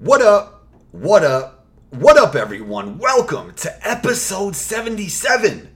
What up? What up? What up, everyone? Welcome to episode 77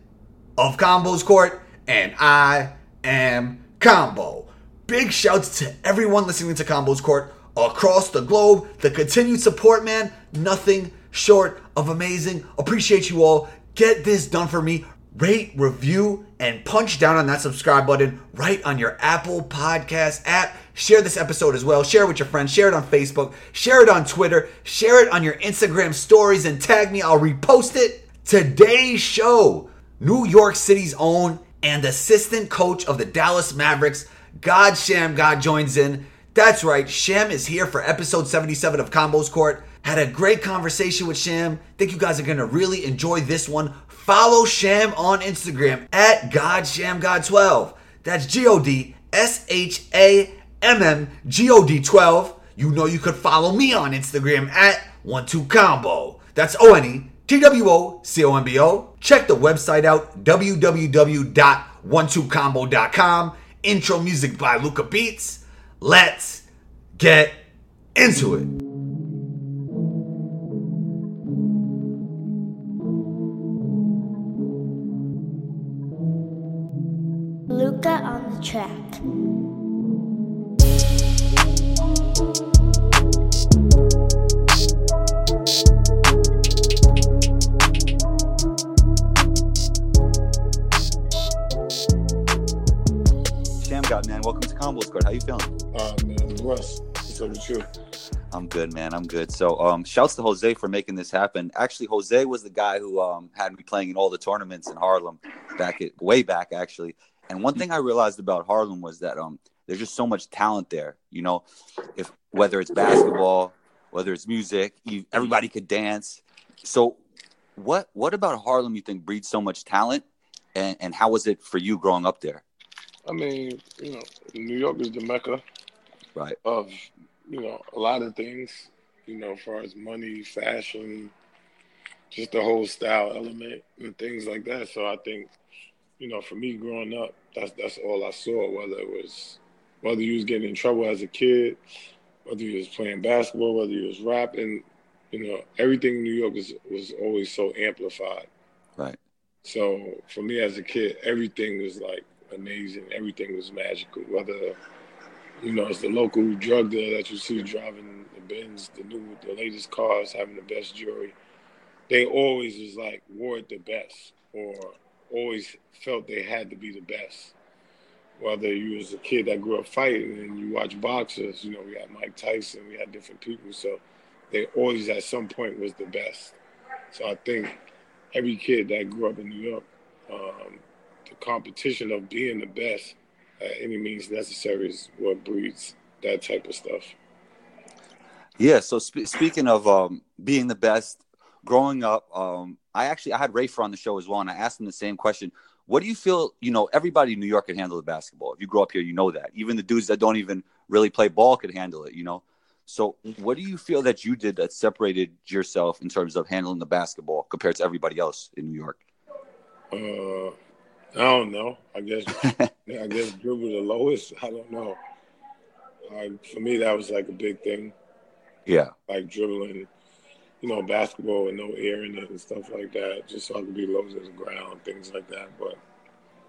of Combos Court, and I am Combo. Big shouts to everyone listening to Combos Court across the globe. The continued support, man, nothing short of amazing. Appreciate you all. Get this done for me. Rate, review, and punch down on that subscribe button right on your Apple Podcast app. Share this episode as well. Share it with your friends. Share it on Facebook. Share it on Twitter. Share it on your Instagram stories and tag me. I'll repost it. Today's show New York City's own and assistant coach of the Dallas Mavericks, God Sham God joins in. That's right, Sham is here for episode 77 of Combos Court. Had a great conversation with Sham. Think you guys are gonna really enjoy this one. Follow Sham on Instagram at GodShamGod12. That's G O D S H A M M G O D 12. You know you could follow me on Instagram at One2Combo. That's O N E T W O C O M B O. Check the website out www.one2combo.com. Intro music by Luca Beats. Let's get into it. Luca on the track. Sham God, man. Welcome to Combos Court. How you feeling? Uh, man, bless. What's up with you? I'm good, man. I'm good. So, um, shouts to Jose for making this happen. Actually, Jose was the guy who um had me playing in all the tournaments in Harlem back at way back actually. And one thing I realized about Harlem was that um there's just so much talent there. You know, if whether it's basketball, whether it's music, you, everybody could dance. So, what what about Harlem you think breeds so much talent, and and how was it for you growing up there? I mean, you know, New York is the mecca Right. of, you know, a lot of things, you know, as far as money, fashion, just the whole style element and things like that. So I think, you know, for me growing up, that's that's all I saw, whether it was whether you was getting in trouble as a kid, whether you was playing basketball, whether you was rapping, you know, everything in New York was was always so amplified. Right. So for me as a kid, everything was like amazing. Everything was magical. Whether you know it's the local drug dealer that you see driving the Benz, the new, the latest cars, having the best jewelry, they always was like wore it the best, or always felt they had to be the best. Whether you was a kid that grew up fighting and you watch boxers, you know we had Mike Tyson, we had different people, so they always at some point was the best. So I think every kid that grew up in New York, um, the competition of being the best at any means necessary is what breeds that type of stuff. Yeah. So sp- speaking of um, being the best, growing up, um, I actually I had Rafer on the show as well, and I asked him the same question. What do you feel? You know, everybody in New York can handle the basketball. If you grow up here, you know that. Even the dudes that don't even really play ball could handle it. You know. So, what do you feel that you did that separated yourself in terms of handling the basketball compared to everybody else in New York? Uh, I don't know. I guess I guess dribble the lowest. I don't know. Uh, for me, that was like a big thing, Yeah. like dribbling, you know, basketball with no air in it and stuff like that, just so I could be low to the ground, things like that. But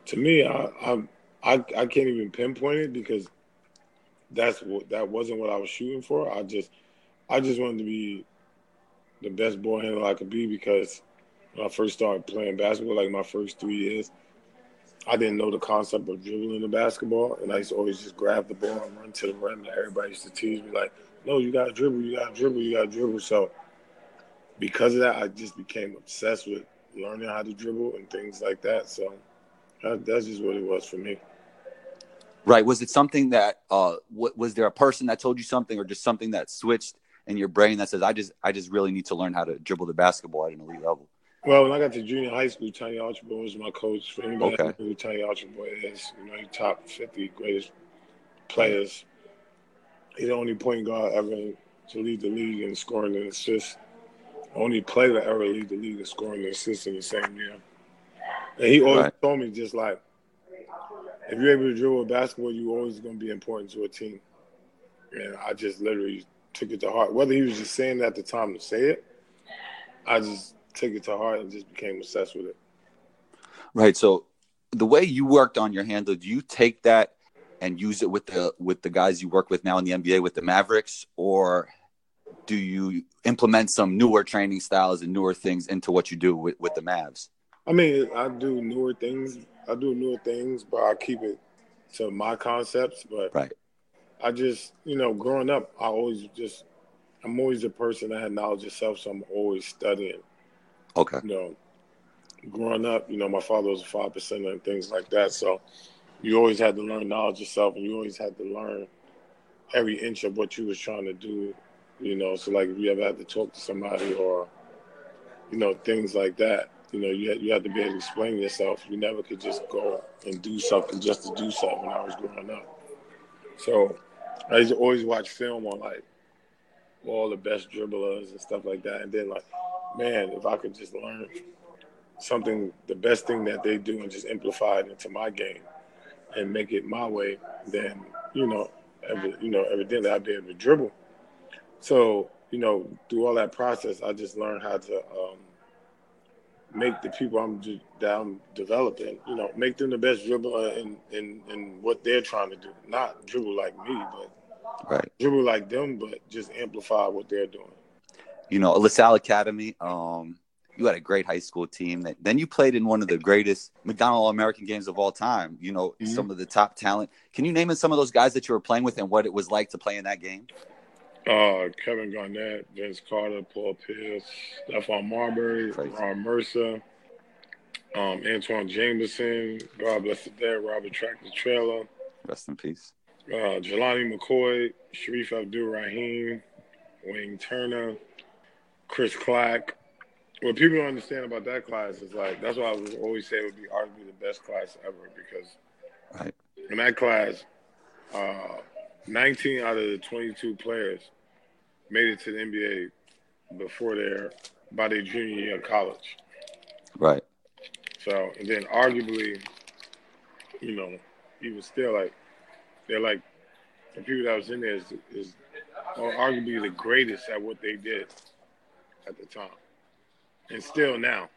to me, I I I, I can't even pinpoint it because that's what that wasn't what I was shooting for. I just I just wanted to be the best ball handler I could be because when I first started playing basketball, like my first three years, I didn't know the concept of dribbling the basketball, and I used to always just grab the ball and run to the rim. And everybody used to tease me like, "No, you got to dribble, you got to dribble, you got to dribble." So because of that, I just became obsessed with learning how to dribble and things like that. So that, that's just what it was for me. Right. Was it something that uh w- was there a person that told you something or just something that switched in your brain that says I just I just really need to learn how to dribble the basketball at an elite level? Well, when I got to junior high school, Tiny Archibald was my coach. For anybody Okay. who Tiny Archibald is, you know, he top 50 greatest players. He's the only point guard ever to lead the league in scoring and assists. Only player to ever lead the league in scoring and assists in the same year. And he always Right. told me just like, if you're able to dribble a basketball, you're always going to be important to a team. And I just literally took it to heart. Whether he was just saying that at the time to say it, I just took it to heart and just became obsessed with it. Right. So the way you worked on your handle, do you take that and use it with the with the guys you work with now in the NBA with the Mavericks, or do you implement some newer training styles and newer things into what you do with, with the Mavs? I mean, I do newer things. I do newer things, but I keep it to my concepts. But Right. I just, you know, growing up, I always just, I'm always a person that had knowledge of self, so I'm always studying. Okay. You know, growing up, you know, my father was a five percenter and things like that. So you always had to learn knowledge yourself, and you always had to learn every inch of what you was trying to do. You know, so like if you ever had to talk to somebody or, you know, things like that. You know, you you had to be able to explain yourself. You never could just go and do something just to do something. When I was growing up, so I used to always watch film on like all the best dribblers and stuff like that, and then like, man, if I could just learn something, the best thing that they do, and just amplify it into my game and make it my way, then you know, every, you know, evidently I'd be able to dribble. So you know, through all that process, I just learned how to um, make the people I'm that I'm developing, you know, make them the best dribbler in, in in what they're trying to do. Not dribble like me, but Right. dribble like them, but just amplify what they're doing. You know, LaSalle Academy. Um, you had a great high school team. That then you played in one of the greatest McDonald All American games of all time. You know, Mhm. some of the top talent. Can you name some of those guys that you were playing with and what it was like to play in that game? Uh, Kevin Garnett, Vince Carter, Paul Pierce, Stephon Marbury, Crazy. Ron Mercer, um, Antawn Jamison, God bless the dead, Robert Tractor Traylor, Rest in peace. uh, Jelani McCoy, Shareef Abdur-Rahim, Wayne Turner, Chris Clack. What people don't understand about that class is like that's why I would always say it would be arguably the best class ever because Right. in that class, uh, 19 out of the 22 players made it to the NBA before their by their junior year of college. Right. So, and then arguably, you know, even still, like they're like the people that was in there is, is arguably the greatest at what they did at the time, and still now.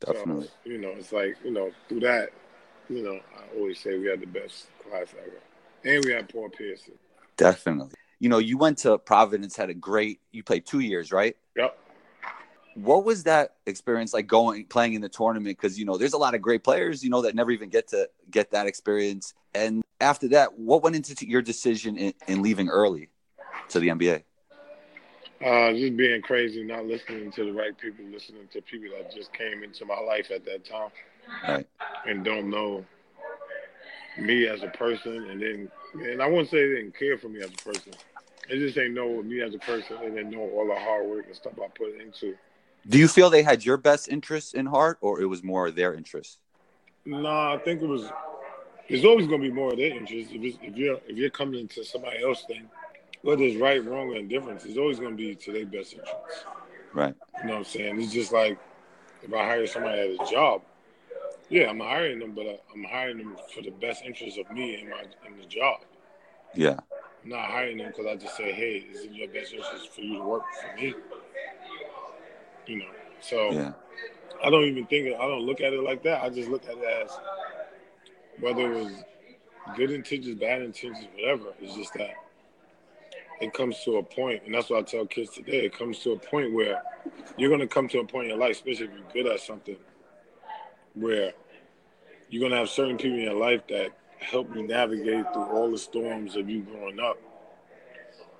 Definitely. So, you know, it's like you know through that, you know, I always say we had the best class ever, and we had Paul Pearson. Definitely. You know, you went to Providence, had a great. You played two years, right? Yep. What was that experience like going playing in the tournament? Because you know, there's a lot of great players, you know, that never even get to get that experience. And after that, what went into your decision in, in leaving early to the NBA? Uh, just being crazy, not listening to the right people, listening to people that just came into my life at that time Right. and don't know me as a person. And then, and I wouldn't say they didn't care for me as a person. They just ain't know me as a person and then know all the hard work and stuff I put into. Do you feel they had your best interests in heart, or it was more their interests? No, I think it was. There's always going to be more of their interest. If, it's, if you're if you're coming into somebody else's thing, whether it's right, wrong, or indifference, it's always going to be to their best interest. Right. You know what I'm saying? It's just like if I hire somebody at a job, yeah, I'm hiring them, but I- I'm hiring them for the best interest of me and my in the job. Yeah. I'm not hiring them because I just say, hey, is it your best interest for you to work for me. You know, so Yeah. I don't even think I don't look at it like that. I just look at it as whether it was good intentions, bad intentions, whatever. It's just that it comes to a point, and that's what I tell kids today. It comes to a point where you're going to come to a point in your life, especially if you're good at something, where you're to have certain people in your life that help you navigate through all the storms of you growing up.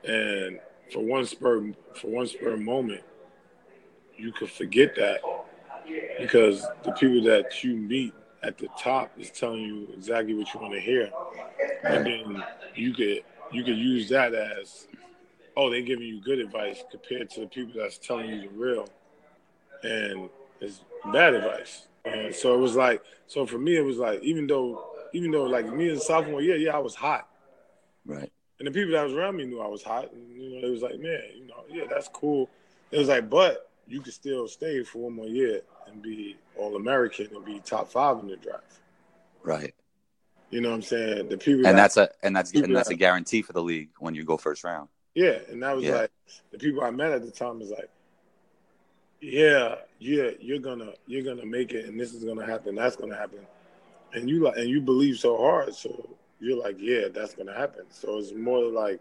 And for one spur, for one spur moment, you could forget that because the people that you meet at the top is telling you exactly what you want to hear, and then you could you could use that as, oh, they're giving you good advice compared to the people that's telling you the real, and it's bad advice. And so it was like, so for me, it was like, even though, even though like me as a sophomore year, yeah, I was hot, Right. and the people that was around me knew I was hot, and you know, it was like, man, you know, yeah, that's cool. It was like, but you could still stay for one more year and be all American and be top five in the draft. Right. You know what I'm saying? The people And that, that's a and that's and that's a guarantee for the league when you go first round. Yeah, and that was Yeah. like the people I met at the time was like, yeah, yeah, you're gonna you're gonna make it, and this is gonna happen, that's gonna happen, and you like and you believe so hard, so you're like, yeah, that's gonna happen. So it's more like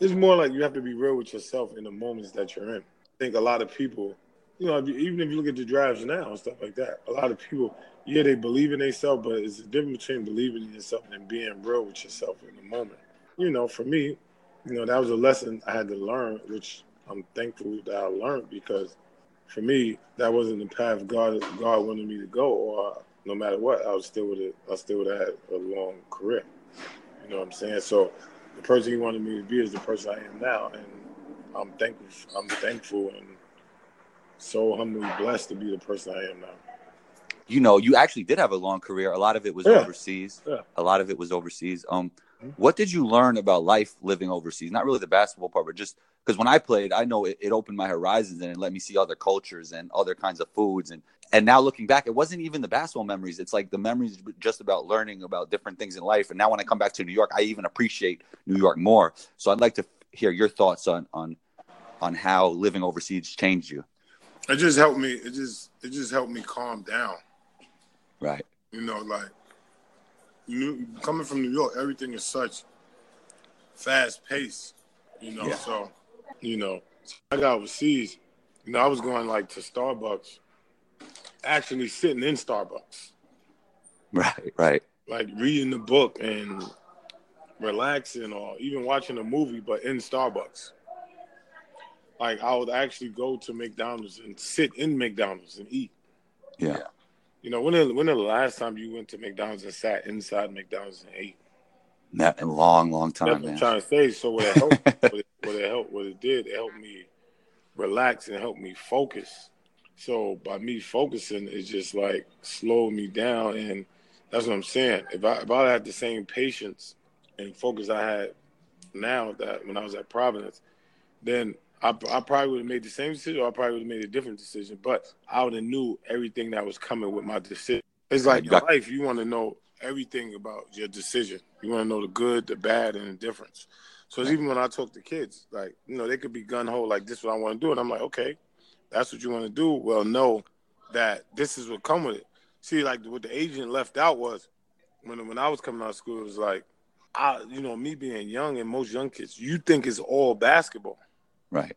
it's more like you have to be real with yourself in the moments that you're in. I think a lot of people, you know, even if you look at the drives now and stuff like that, a lot of people, yeah, they believe in themselves, but it's a difference between believing in yourself and being real with yourself in the moment. You know, for me, you know, that was a lesson I had to learn, which I'm thankful that I learned because for me, that wasn't the path God God wanted me to go, or no matter what, I was still with it. I still would have had a long career. You know what I'm saying? So the person he wanted me to be is the person I am now, and I'm thankful. I'm thankful and so humbly blessed to be the person I am now. You know, you actually did have a long career. A lot of it was Yeah. overseas. Yeah. A lot of it was overseas. Um. Mm-hmm. what did you learn about life living overseas? Not really the basketball part, but just because when I played, I know it, it opened my horizons and it let me see other cultures and other kinds of foods. And and now looking back, it wasn't even the basketball memories. It's like the memories just about learning about different things in life. And now when I come back to New York, I even appreciate New York more. So I'd like to hear your thoughts on on on how living overseas changed you. It just helped me. It just it just helped me calm down. Right. You know, like New, coming from New York, everything is such fast pace. You know, Yeah. so you know, I got overseas. You know, I was going like to Starbucks, actually sitting in Starbucks, Right. Right. like reading the book and relaxing, or even watching a movie, but in Starbucks. Like I would actually go to McDonald's and sit in McDonald's and eat. Yeah. You know, when the, when the last time you went to McDonald's and sat inside McDonald's and ate? That in a long, long That's time, what I'm trying to say. So what it helped, what, it, what it helped, what it did, it helped me relax and helped me focus. So by me focusing, it just like slowed me down, and that's what I'm saying. If I if I had the same patience and focus I had now that when I was at Providence, then I, I probably would have made the same decision, or I probably would have made a different decision. But I would have knew everything that was coming with my decision. It's like Yeah. life, you want to know everything about your decision. You want to know the good, the bad, and the difference. So it's even when I talk to kids, like you know, they could be gun ho, like this is what I want to do, and I'm like, okay, that's what you want to do. Well, know that this is what come with it. See, like what the agent left out was when when I was coming out of school, it was like, I, you know, me being young and most young kids, you think it's all basketball Right.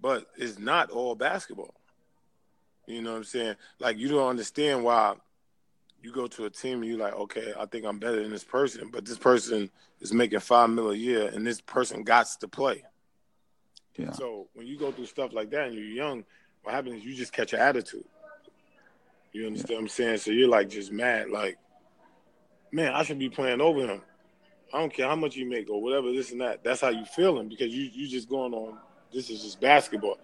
but it's not all basketball. You know what I'm saying? Like you don't understand why you go to a team and you're like, okay, I think I'm better than this person, but this person is making five mil a year and this person got to play. Yeah. So when you go through stuff like that and you're young, what happens is you just catch an attitude. You understand what I'm saying? So you're like just mad, like, man, I should be playing over him. I don't care how much you make or whatever, this and that. That's how you feeling because you you just going on. This is just basketball.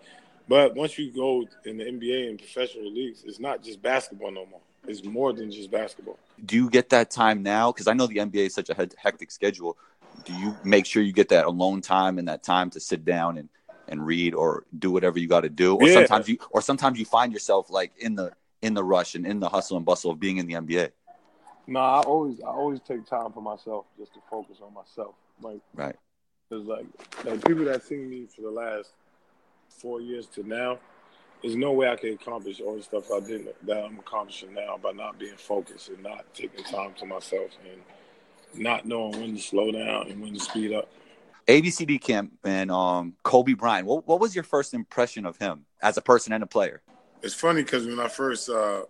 But once you go in the NBA and professional leagues, it's not just basketball no more. It's more than just basketball. Do you get that time now? Because I know the NBA is such a hectic schedule. Do you make sure you get that alone time and that time to sit down and, and read or do whatever you got to do? Or Yeah. sometimes you or sometimes you find yourself like in the in the rush and in the hustle and bustle of being in the NBA. No, I always I always take time for myself just to focus on myself. Like Right. Cause like, like people that seen me for the last four years to now, there's no way I can accomplish all the stuff I did that I'm accomplishing now by not being focused and not taking time to myself and not knowing when to slow down and when to speed up. ABCD camp and um, Kobe Bryant. What, what was your first impression of him as a person and a player? It's funny because when I first uh,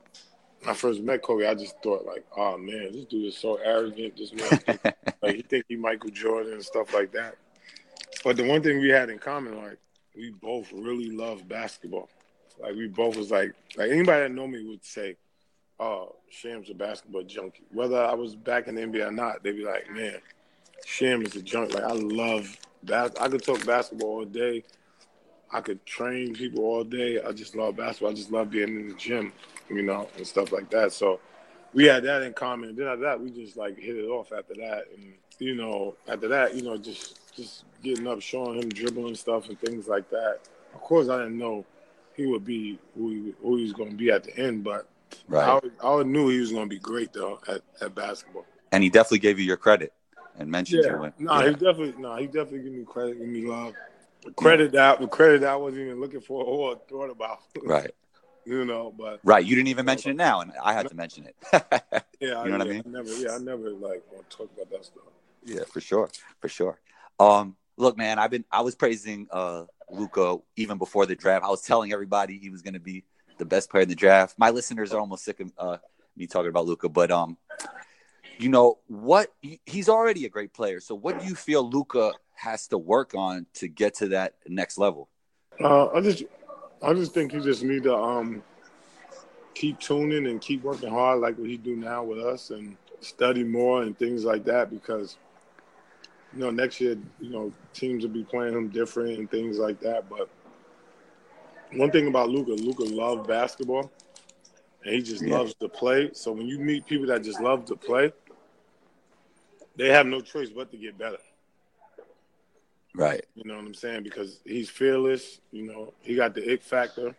when I first met Kobe, I just thought like, oh man, this dude is so arrogant. This man, like he think he Michael Jordan and stuff like that. But the one thing we had in common, like we both really love basketball. Like we both was like, like anybody that know me would say, oh, Sham's a basketball junkie. Whether I was back in the NBA or not, they'd be like, man, Sham is a junkie. Like I love bas- I could talk basketball all day. I could train people all day. I just love basketball. I just love being in the gym, you know, and stuff like that. So we had that in common. Then after that, we just like hit it off after that. And, you know, after that, you know, just just getting up, showing him dribbling stuff and things like that. Of course, I didn't know he would be who he, who he was going to be at the end, but I, Right. always- I knew he was going to be great, though, at, at basketball. And he definitely gave you your credit. and mentioned Yeah, you. No, yeah. he definitely, no, he definitely give me credit, give me love. Credit that, the credit that I wasn't even looking for or thought about. right, you know, but right. You didn't even mention it now, and I had to mention it. yeah, You know what I yeah, mean? never, yeah, I never like want to talk about that stuff. Yeah, for sure, for sure. Um, look, man, I've been I was praising uh Luka even before the draft. I was telling everybody he was going to be the best player in the draft. My listeners are almost sick of uh, me talking about Luka, but um, you know what? He's already a great player. So, what do you feel Luka has to work on to get to that next level? Uh, I just, I just think you just need to um keep tuning and keep working hard like what he do now with us, and study more and things like that because. You know, next year, you know, teams will be playing him different and things like that. But one thing about Luka, Luka loves basketball, and he just Yeah. loves to play. So when you meet people that just love to play, they have no choice but to get better. Right, You know what I'm saying? Because he's fearless. You know, he got the it factor.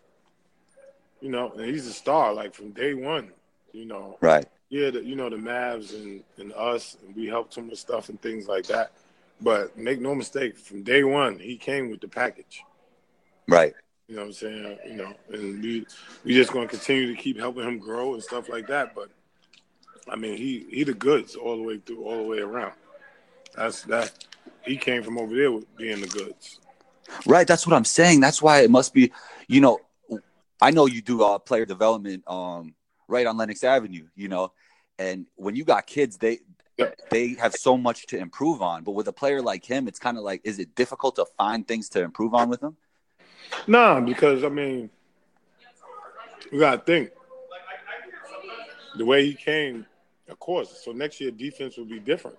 You know, and he's a star like from day one. You know, right, yeah, the, you know the Mavs and, and us, and we helped him with stuff and things like that. But make no mistake, from day one, he came with the package. right. You know what I'm saying? You know, and we we just going to continue to keep helping him grow and stuff like that. But I mean, he he the goods all the way through, all the way around. That's that. He came from over there with being the goods. Right, that's what I'm saying. That's why it must be, you know, I know you do uh, player development um, right on Lenox Avenue, you know, and when you got kids, they Yeah. they have so much to improve on. But with a player like him, it's kind of like, is it difficult to find things to improve on with him? Nah, because I mean, you gotta think the way he came. Of course, so next year defense will be different.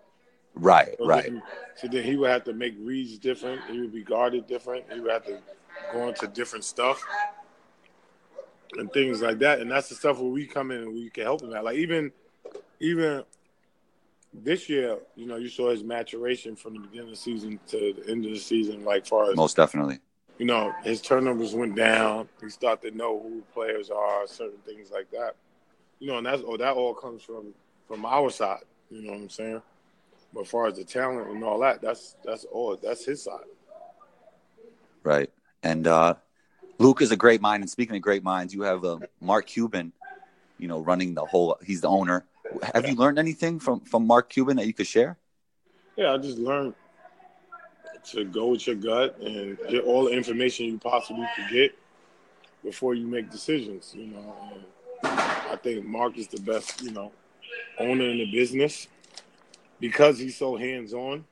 Right, So right, Then, so then he would have to make reads different. He would be guarded different. He would have to go into different stuff and things like that. And that's the stuff where we come in and we can help him out. Like even, even this year, you know, you saw his maturation from the beginning of the season to the end of the season. Like far as most definitely. you know, his turnovers went down. He started to know who players are, certain things like that. You know, and that's oh, that all comes from from our side. You know what I'm saying? But as far as the talent and all that, that's that's all that's his side. Right. And uh, Luke is a great mind. And speaking of great minds, you have uh, Mark Cuban, you know, running the whole. He's the owner. Have you learned anything from from Mark Cuban that you could share? Yeah, I just learned to go with your gut and get all the information you possibly could get before you make decisions. You know, and I think Mark is the best, you know, owner in the business because he's so hands on.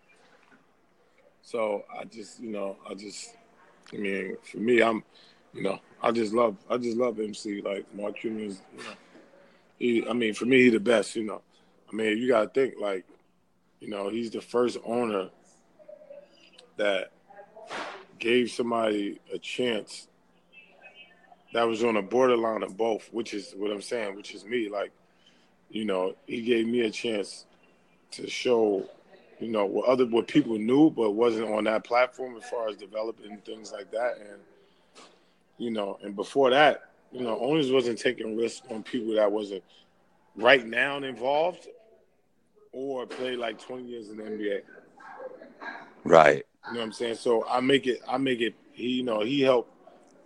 So I just, you know, I just, I mean, for me, I'm, you know, I just love, I just love MC. Like Mark Cuban is, you know, he, I mean, for me, he the best. You know, I mean, you gotta think like, you know, he's the first owner that gave somebody a chance that was on a borderline of both, which is what I'm saying, which is me. Like, you know, he gave me a chance to show, you know, what other what people knew but wasn't on that platform as far as developing things like that. And you know, and before that, you know, owners wasn't taking risks on people that wasn't right now involved or played like 20 years in the NBA. Right. You know what I'm saying? So I make it, I make it. He, you know, he helped,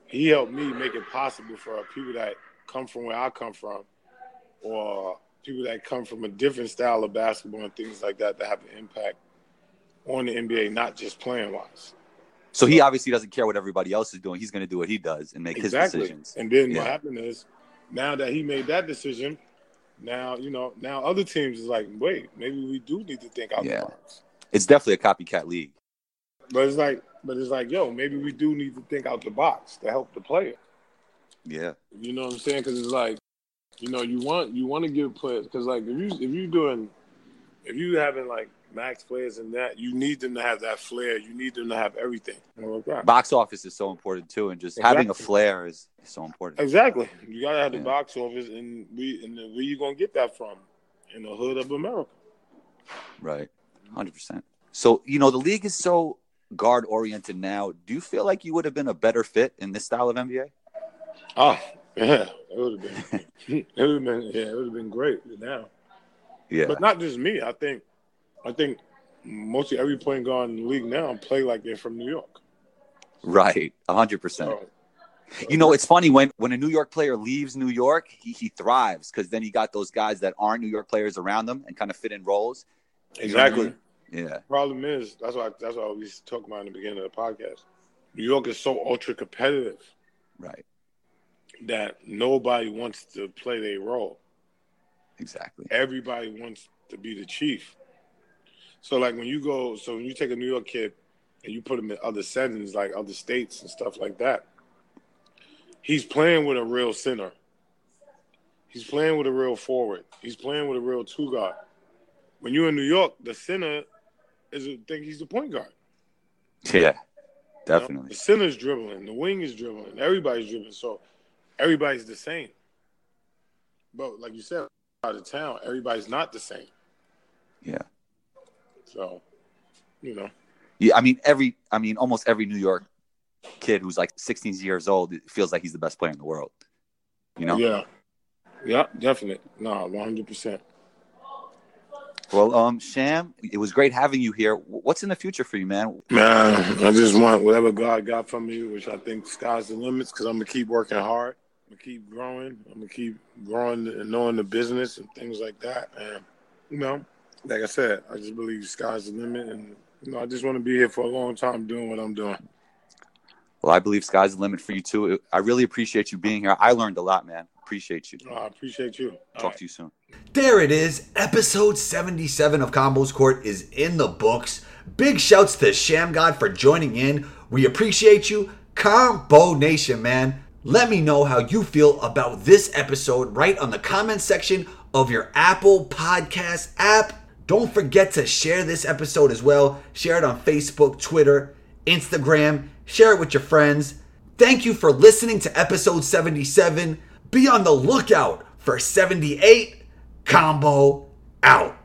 he helped me make it possible for people that come from where I come from, or people that come from a different style of basketball and things like that, that have an impact on the NBA, not just playing wise. So he obviously doesn't care what everybody else is doing. He's going to do what he does and make his decisions. And then Yeah. what happened is, now that he made that decision, now you know, now other teams is like, wait, maybe we do need to think out Yeah. the box. It's definitely a copycat league. But it's like, but it's like, yo, maybe we do need to think out the box to help the player. Yeah. You know what I'm saying? Because it's like, you know, you want you want to give players because like if you if you doing if you having like max players and that, you need them to have that flair. You need them to have everything. Like. Box office is so important too, and just having a flair is, is so important. Exactly. You gotta have the box office, and we and then where you gonna get that from? In the hood of America. Right. 100%. So, you know, the league is so guard oriented now. Do you feel like you would have been a better fit in this style of NBA? Oh, ah, yeah, it would have been. it would have been. Yeah, it would have been great now. Yeah. But not just me. I think, I think mostly every point guard in the league now play like they're from New York. Right, hundred percent. So, You know, it's funny when when a New York player leaves New York, he, he thrives because then you got those guys that aren't New York players around them and kind of fit in roles. You know what I exactly. mean? Yeah, Problem is, that's why that's why we talked about in the beginning of the podcast. New York is so ultra competitive right, that nobody wants to play their role. exactly. Everybody wants to be the chief. So like when you go, so when you take a New York kid and you put him in other settings like other states and stuff like that, he's playing with a real center. He's playing with a real forward. He's playing with a real two guard. When you're in New York, the center is a, think he's the point guard. Yeah, you know? definitely. The center's dribbling, the wing is dribbling, everybody's dribbling. So everybody's the same. But like you said, out of town, everybody's not the same. Yeah. So, you know, Yeah, I mean every I mean almost every New York kid who's like 16 years old feels like he's the best player in the world. You know? yeah, yeah, definitely, no, one hundred percent. Well, um, Sham, it was great having you here. What's in the future for you, man? Man, I just want whatever God got from me, which I think sky's the limits, because I'm gonna keep working hard. I'm gonna keep growing. I'm gonna keep growing and knowing the business and things like that. And you know, like I said, I just believe sky's the limit, and you know, I just want to be here for a long time doing what I'm doing. Well, I believe sky's the limit for you too. I really appreciate you being here. I learned a lot, man. Appreciate you. Oh, I appreciate you. All Talk right. to you soon. There it is. Episode 77 of Combos Court is in the books. Big shouts to Sham God for joining in. We appreciate you. Combo Nation, man. Let me know how you feel about this episode right on the comment section of your Apple Podcast app. Don't forget to share this episode as well. Share it on Facebook, Twitter, Instagram. Share it with your friends. Thank you for listening to episode 77. Be on the lookout for 78. Combo out.